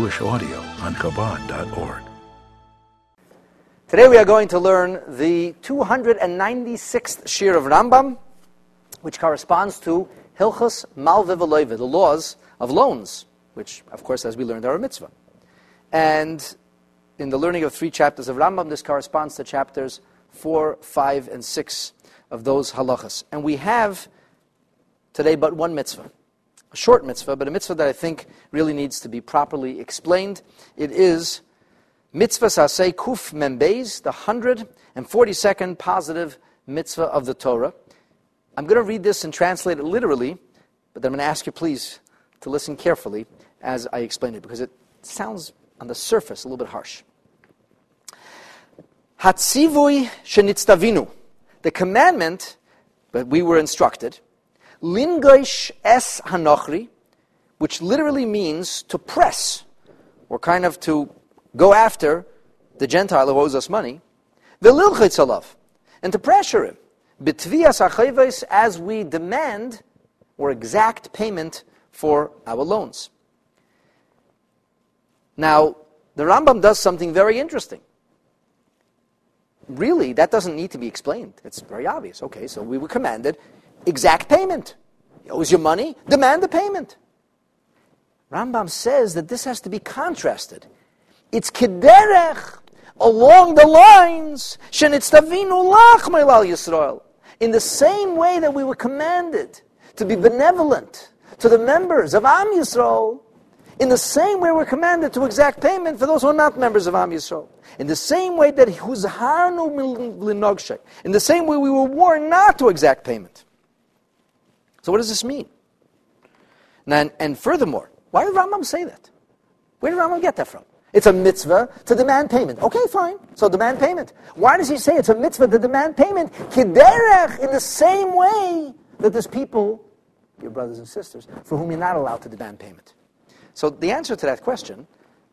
Jewish audio on Chabad.org. Today we are going to learn the 296th Shiur of Rambam, which corresponds to Hilchus Malve V'Loive, the laws of loans, which, of course, as we learned, are a mitzvah. And in the learning of three chapters of Rambam, this corresponds to chapters 4, 5, and 6 of those halachas. And we have today but one mitzvah. A short mitzvah, but a mitzvah that I think really needs to be properly explained. It is Mitzvah Sasei Kuf Membeis, the 142nd positive mitzvah of the Torah. I'm going to read this and translate it literally, but then I'm going to ask you please to listen carefully as I explain it, because it sounds on the surface a little bit harsh. Hatzivui shenitztavinu, the commandment that we were instructed, lingoish es hanochri, which literally means to press, or kind of to go after the Gentile who owes us money, alav, and to pressure him, bitvias as we demand or exact payment for our loans. Now, the Rambam does something very interesting. Really, that doesn't need to be explained. It's very obvious. Okay, so we were commanded exact payment. He owes you money, demand the payment. Rambam says that this has to be contrasted. It's kederech along the lines shenitztavinu lach meilal Yisrael. In the same way that we were commanded to be benevolent to the members of Am Yisrael, in the same way we're commanded to exact payment for those who are not members of Am Yisrael. In the same way that huzharnu. In the same way we were warned not to exact payment. So what does this mean? And, and furthermore, why did Rambam say that? Where did Rambam get that from? It's a mitzvah to demand payment. Okay, fine. So demand payment. Why does he say it's a mitzvah to demand payment? Kiderech, in the same way that there's people, your brothers and sisters, for whom you're not allowed to demand payment. So the answer to that question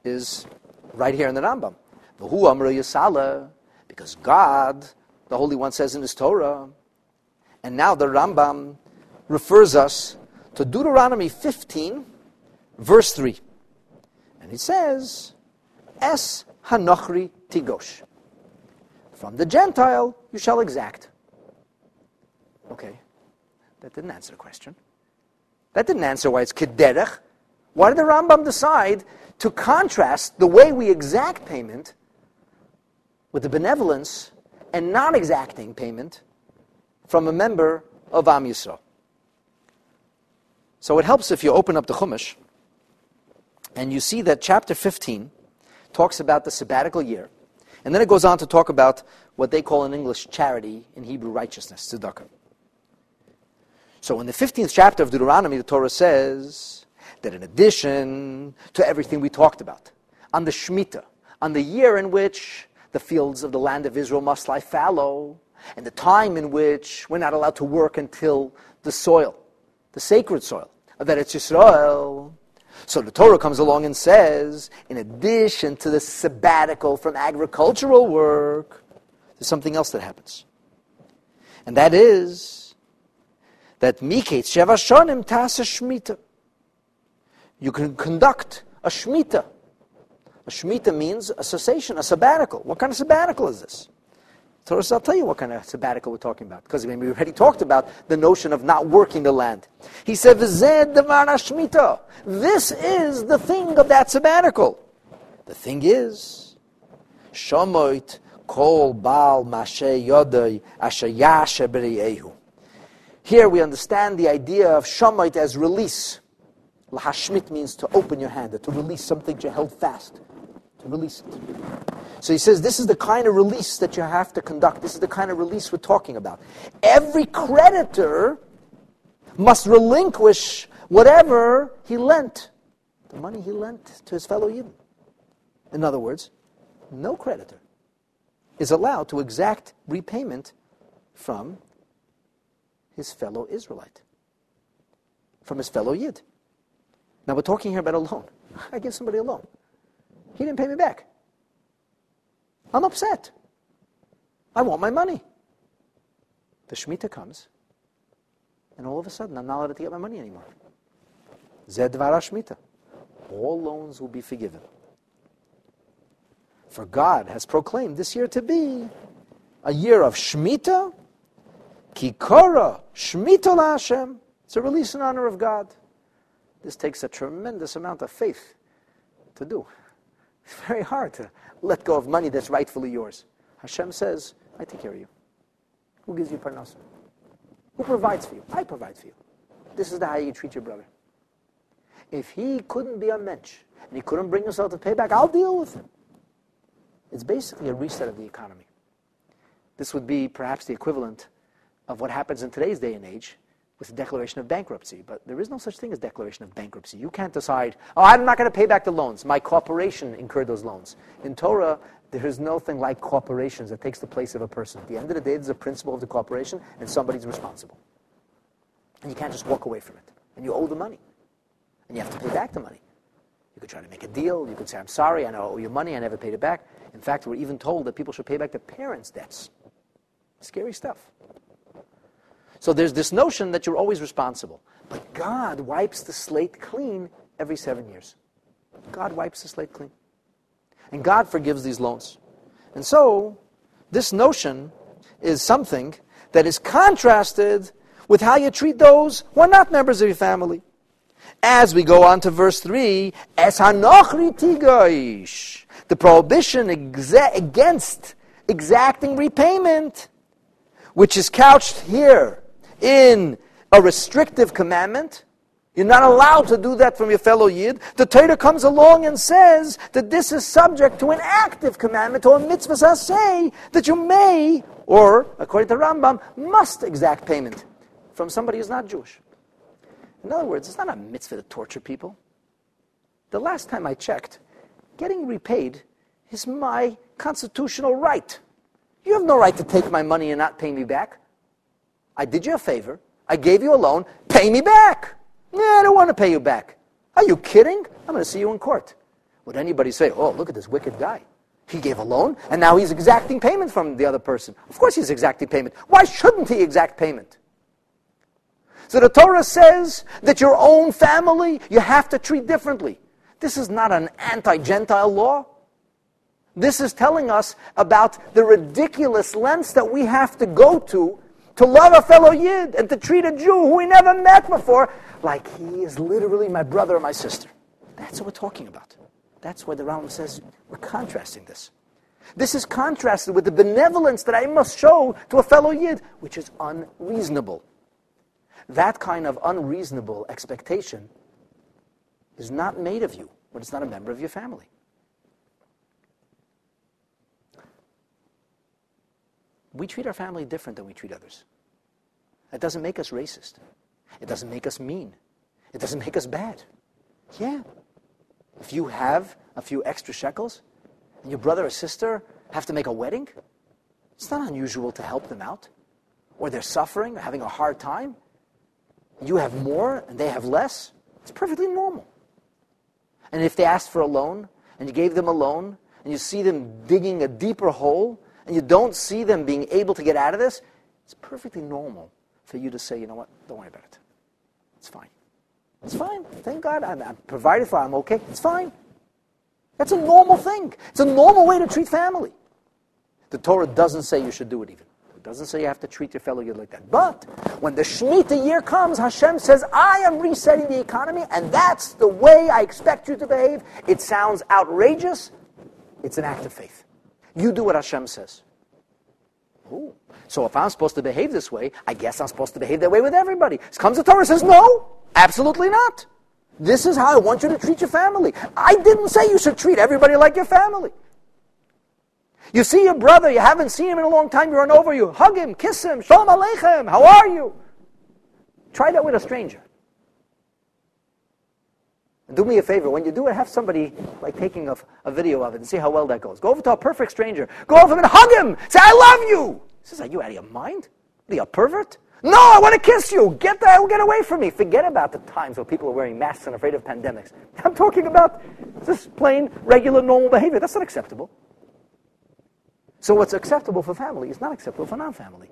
is right here in the Rambam. V'hu amru yisala, because God, the Holy One, says in His Torah, and now the Rambam refers us to Deuteronomy 15, verse 3. And he says, Es hanochri tigosh. From the Gentile you shall exact. Okay, that didn't answer the question. That didn't answer why it's kederech. Why did the Rambam decide to contrast the way we exact payment with the benevolence and non exacting payment from a member of Am Yisrael? So it helps if you open up the Chumash and you see that chapter 15 talks about the sabbatical year. And then it goes on to talk about what they call in English charity, in Hebrew righteousness, tzedakah. So in the 15th chapter of Deuteronomy, the Torah says that in addition to everything we talked about, on the Shemitah, on the year in which the fields of the land of Israel must lie fallow, and the time in which we're not allowed to work until the soil, the sacred soil of Eretz Yisrael, so the Torah comes along and says, in addition to the sabbatical from agricultural work, there's something else that happens. And that is that Miketz Sheva Shonim Tas Shmita. You can conduct a Shmita. A Shmita means a cessation, a sabbatical. What kind of sabbatical is this? Torah says, I'll tell you what kind of sabbatical we're talking about. Because we already talked about the notion of not working the land. He said, This is the thing of that sabbatical. The thing is, Shomoit kol bal mashe yodai ashayashe Here we understand the idea of Shomoit as release. Lahashmit means to open your hand, to release something you held fast to release it. So he says this is the kind of release that you have to conduct. This is the kind of release we're talking about. Every creditor must relinquish whatever he lent, the money he lent to his fellow Yidden. In other words, no creditor is allowed to exact repayment from his fellow Israelite, from his fellow Yid. Now we're talking here about a loan. I give somebody a loan. He didn't pay me back. I'm upset. I want my money. The Shemitah comes, and all of a sudden, I'm not allowed to get my money anymore. Zed Shemitah. all loans will be forgiven. For God has proclaimed this year to be a year of Shemitah, Kikora, Shemitah Hashem. It's a release in honor of God. This takes a tremendous amount of faith to do. It's very hard to let go of money that's rightfully yours. Hashem says, I take care of you. Who gives you parnasa? Who provides for you? I provide for you. This is the how you treat your brother. If he couldn't be a mensch and he couldn't bring himself to pay back, I'll deal with him. It's basically a reset of the economy. This would be perhaps the equivalent of what happens in today's day and age with the declaration of bankruptcy. But there is no such thing as declaration of bankruptcy. You can't decide, oh, I'm not going to pay back the loans. My corporation incurred those loans. In Torah, there is nothing like corporations that takes the place of a person. At the end of the day, there's a principle of the corporation, and somebody's responsible. And you can't just walk away from it. And you owe the money. And you have to pay back the money. You could try to make a deal. You could say, I'm sorry, I owe you money, I never paid it back. In fact, we're even told that people should pay back their parents' debts. Scary stuff. So there's this notion that you're always responsible. But God wipes the slate clean every seven years. God wipes the slate clean. And God forgives these loans. And so, this notion is something that is contrasted with how you treat those who are not members of your family. As we go on to verse 3, Es the prohibition exa- against exacting repayment, which is couched here in a restrictive commandment. You're not allowed to do that from your fellow Yid. The Torah comes along and says that this is subject to an active commandment or a mitzvah say that you may, or according to Rambam, must exact payment from somebody who's not Jewish. In other words, it's not a mitzvah to torture people. The last time I checked, getting repaid is my constitutional right. You have no right to take my money and not pay me back. I did you a favor. I gave you a loan. Pay me back. Yeah, I don't want to pay you back. Are you kidding? I'm going to see you in court. Would anybody say, oh, look at this wicked guy? He gave a loan, and now he's exacting payment from the other person. Of course he's exacting payment. Why shouldn't he exact payment? So the Torah says that your own family you have to treat differently. This is not an anti-Gentile law. This is telling us about the ridiculous lengths that we have to go to to love a fellow Yid and to treat a Jew who we never met before like he is literally my brother or my sister. That's what we're talking about. That's why the Rambam says we're contrasting this. This is contrasted with the benevolence that I must show to a fellow Yid, which is unreasonable. That kind of unreasonable expectation is not made of you when it's not a member of your family. We treat our family different than we treat others. That doesn't make us racist. It doesn't make us mean. It doesn't make us bad. Yeah. If you have a few extra shekels and your brother or sister have to make a wedding, it's not unusual to help them out. Or they're suffering or having a hard time. You have more and they have less. It's perfectly normal. And if they ask for a loan and you gave them a loan and you see them digging a deeper hole and you don't see them being able to get out of this, it's perfectly normal for you to say, you know what, don't worry about it. It's fine. It's fine. Thank God I'm, I'm provided for. I'm okay. It's fine. That's a normal thing. It's a normal way to treat family. The Torah doesn't say you should do it even. It doesn't say you have to treat your fellow Yid like that. But when the Shemitah year comes, Hashem says, I am resetting the economy, and that's the way I expect you to behave. It sounds outrageous. It's an act of faith. You do what Hashem says. Ooh. So if I'm supposed to behave this way, I guess I'm supposed to behave that way with everybody. Comes the Torah says, no, absolutely not. This is how I want you to treat your family. I didn't say you should treat everybody like your family. You see your brother, you haven't seen him in a long time, you run over, you hug him, kiss him, shalom aleichem, how are you? Try that with a stranger. Do me a favor, when you do it, have somebody like taking a, a video of it and see how well that goes. Go over to a perfect stranger, go over him and hug him, say, I love you. He says, Are you out of your mind? Are you a pervert? No, I want to kiss you. Get the get away from me. Forget about the times where people are wearing masks and afraid of pandemics. I'm talking about just plain, regular, normal behavior. That's not acceptable. So what's acceptable for family is not acceptable for non-family.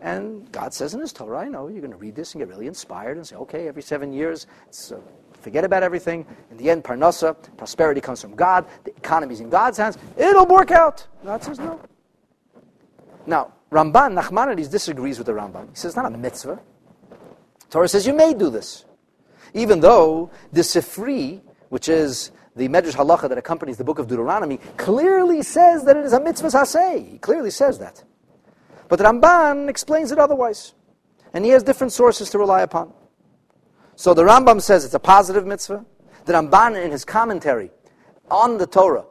And God says in His Torah, I know you're going to read this and get really inspired and say, okay, every seven years, it's uh, Forget about everything. In the end, parnasa, prosperity comes from God. The economy is in God's hands. It'll work out. God says no. Now, Ramban, Nachmanides disagrees with the Rambam. He says it's not a mitzvah. Torah says you may do this. Even though the Sifri, which is the Medrash Halacha that accompanies the book of Deuteronomy, clearly says that it is a mitzvah saseh. He clearly says that. But Ramban explains it otherwise. And he has different sources to rely upon. So the Rambam says it's a positive mitzvah. The Ramban in his commentary on the Torah,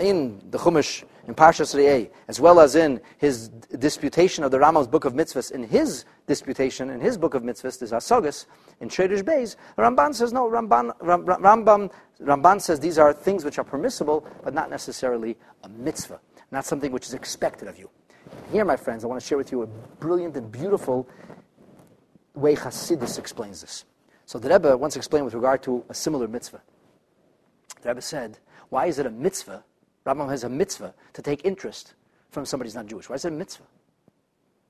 in the Chumash, in Parshas Re'eh, as well as in his disputation of the Rambam's book of mitzvahs, in his disputation, in his book of mitzvahs, this Asagas, in Shadish Beis, Ramban says no, Ramban, Rambam, Ramban says these are things which are permissible, but not necessarily a mitzvah, not something which is expected of you. Here, my friends, I want to share with you a brilliant and beautiful way Hasidus explains this. So the Rebbe once explained with regard to a similar mitzvah. The Rebbe said, why is it a mitzvah? Rambam has a mitzvah to take interest from somebody who's not Jewish. Why is it a mitzvah?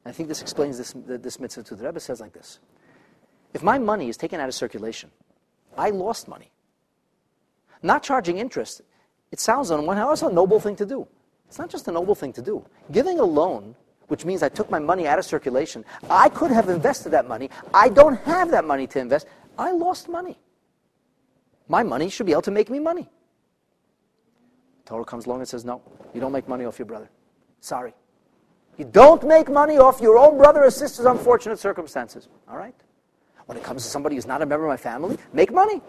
And I think this explains this, this mitzvah too. The Rebbe says like this. If my money is taken out of circulation, I lost money. Not charging interest, it sounds on one hand oh, also a noble thing to do. It's not just a noble thing to do. Giving a loan which means I took my money out of circulation. I could have invested that money. I don't have that money to invest. I lost money. My money should be able to make me money. Torah comes along and says, No, you don't make money off your brother. Sorry. You don't make money off your own brother or sister's unfortunate circumstances. All right? When it comes to somebody who's not a member of my family, make money.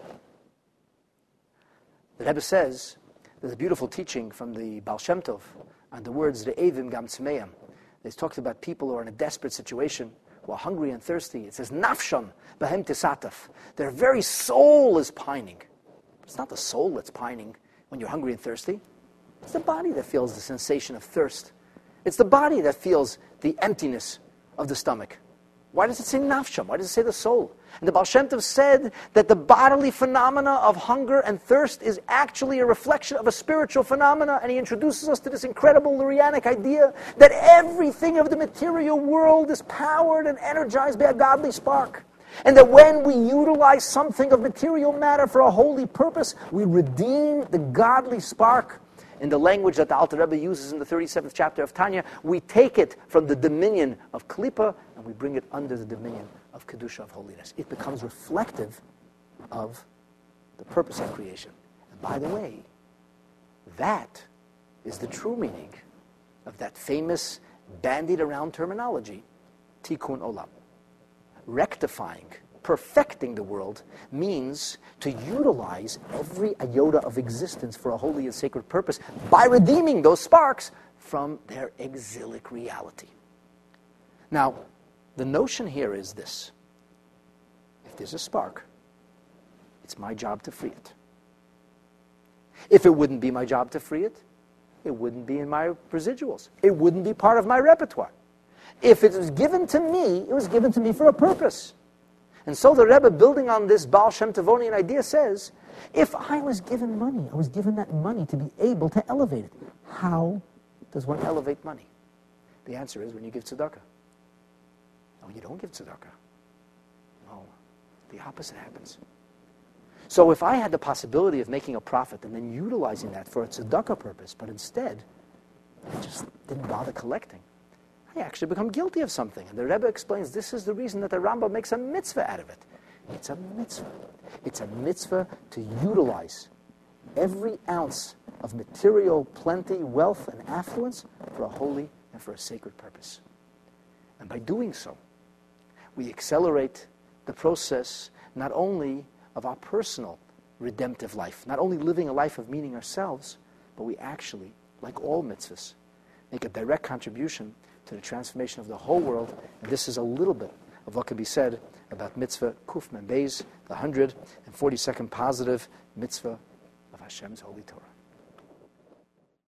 The Rebbe says, there's a beautiful teaching from the Baal Shem Tov on the words Re'evim Gam Tzmeim. It talks about people who are in a desperate situation, who are hungry and thirsty. It says, Nafshon behem tisataf. Their very soul is pining. It's not the soul that's pining when you're hungry and thirsty. It's the body that feels the sensation of thirst. It's the body that feels the emptiness of the stomach. Why does it say nafsham? Why does it say the soul? And the Baal Shem Tov said that the bodily phenomena of hunger and thirst is actually a reflection of a spiritual phenomena, and he introduces us to this incredible Lurianic idea that everything of the material world is powered and energized by a godly spark. And that when we utilize something of material matter for a holy purpose, we redeem the godly spark in the language that the Alter Rebbe uses in the 37th chapter of Tanya, we take it from the dominion of Klippa and we bring it under the dominion of Kedusha, of holiness. It becomes reflective of the purpose of creation. And by the way, that is the true meaning of that famous bandied around terminology, tikkun olam. Rectifying perfecting the world means to utilize every iota of existence for a holy and sacred purpose by redeeming those sparks from their exilic reality. Now, the notion here is this if there's a spark, it's my job to free it. If it wouldn't be my job to free it, it wouldn't be in my residuals. It wouldn't be part of my repertoire. If it was given to me, it was given to me for a purpose. And so the Rebbe, building on this Baal Shem Tovonian idea, says, if I was given money, I was given that money to be able to elevate it. How does one elevate money? The answer is when you give tzedakah. When you don't give tzedakah, no, the opposite happens. So if I had the possibility of making a profit and then utilizing that for a tzedakah purpose, but instead I just didn't bother collecting, I actually become guilty of something. And the Rebbe explains this is the reason that the Rambam makes a mitzvah out of it. It's a mitzvah. It's a mitzvah to utilize every ounce of material plenty, wealth, and affluence for a holy and for a sacred purpose. And by doing so, we accelerate the process not only of our personal redemptive life, not only living a life of meaning ourselves, but we actually, like all mitzvahs, make a direct contribution to the transformation of the whole world. And this is a little bit of what can be said about mitzvah Kuf Beis, the 142nd positive mitzvah of Hashem's holy Torah.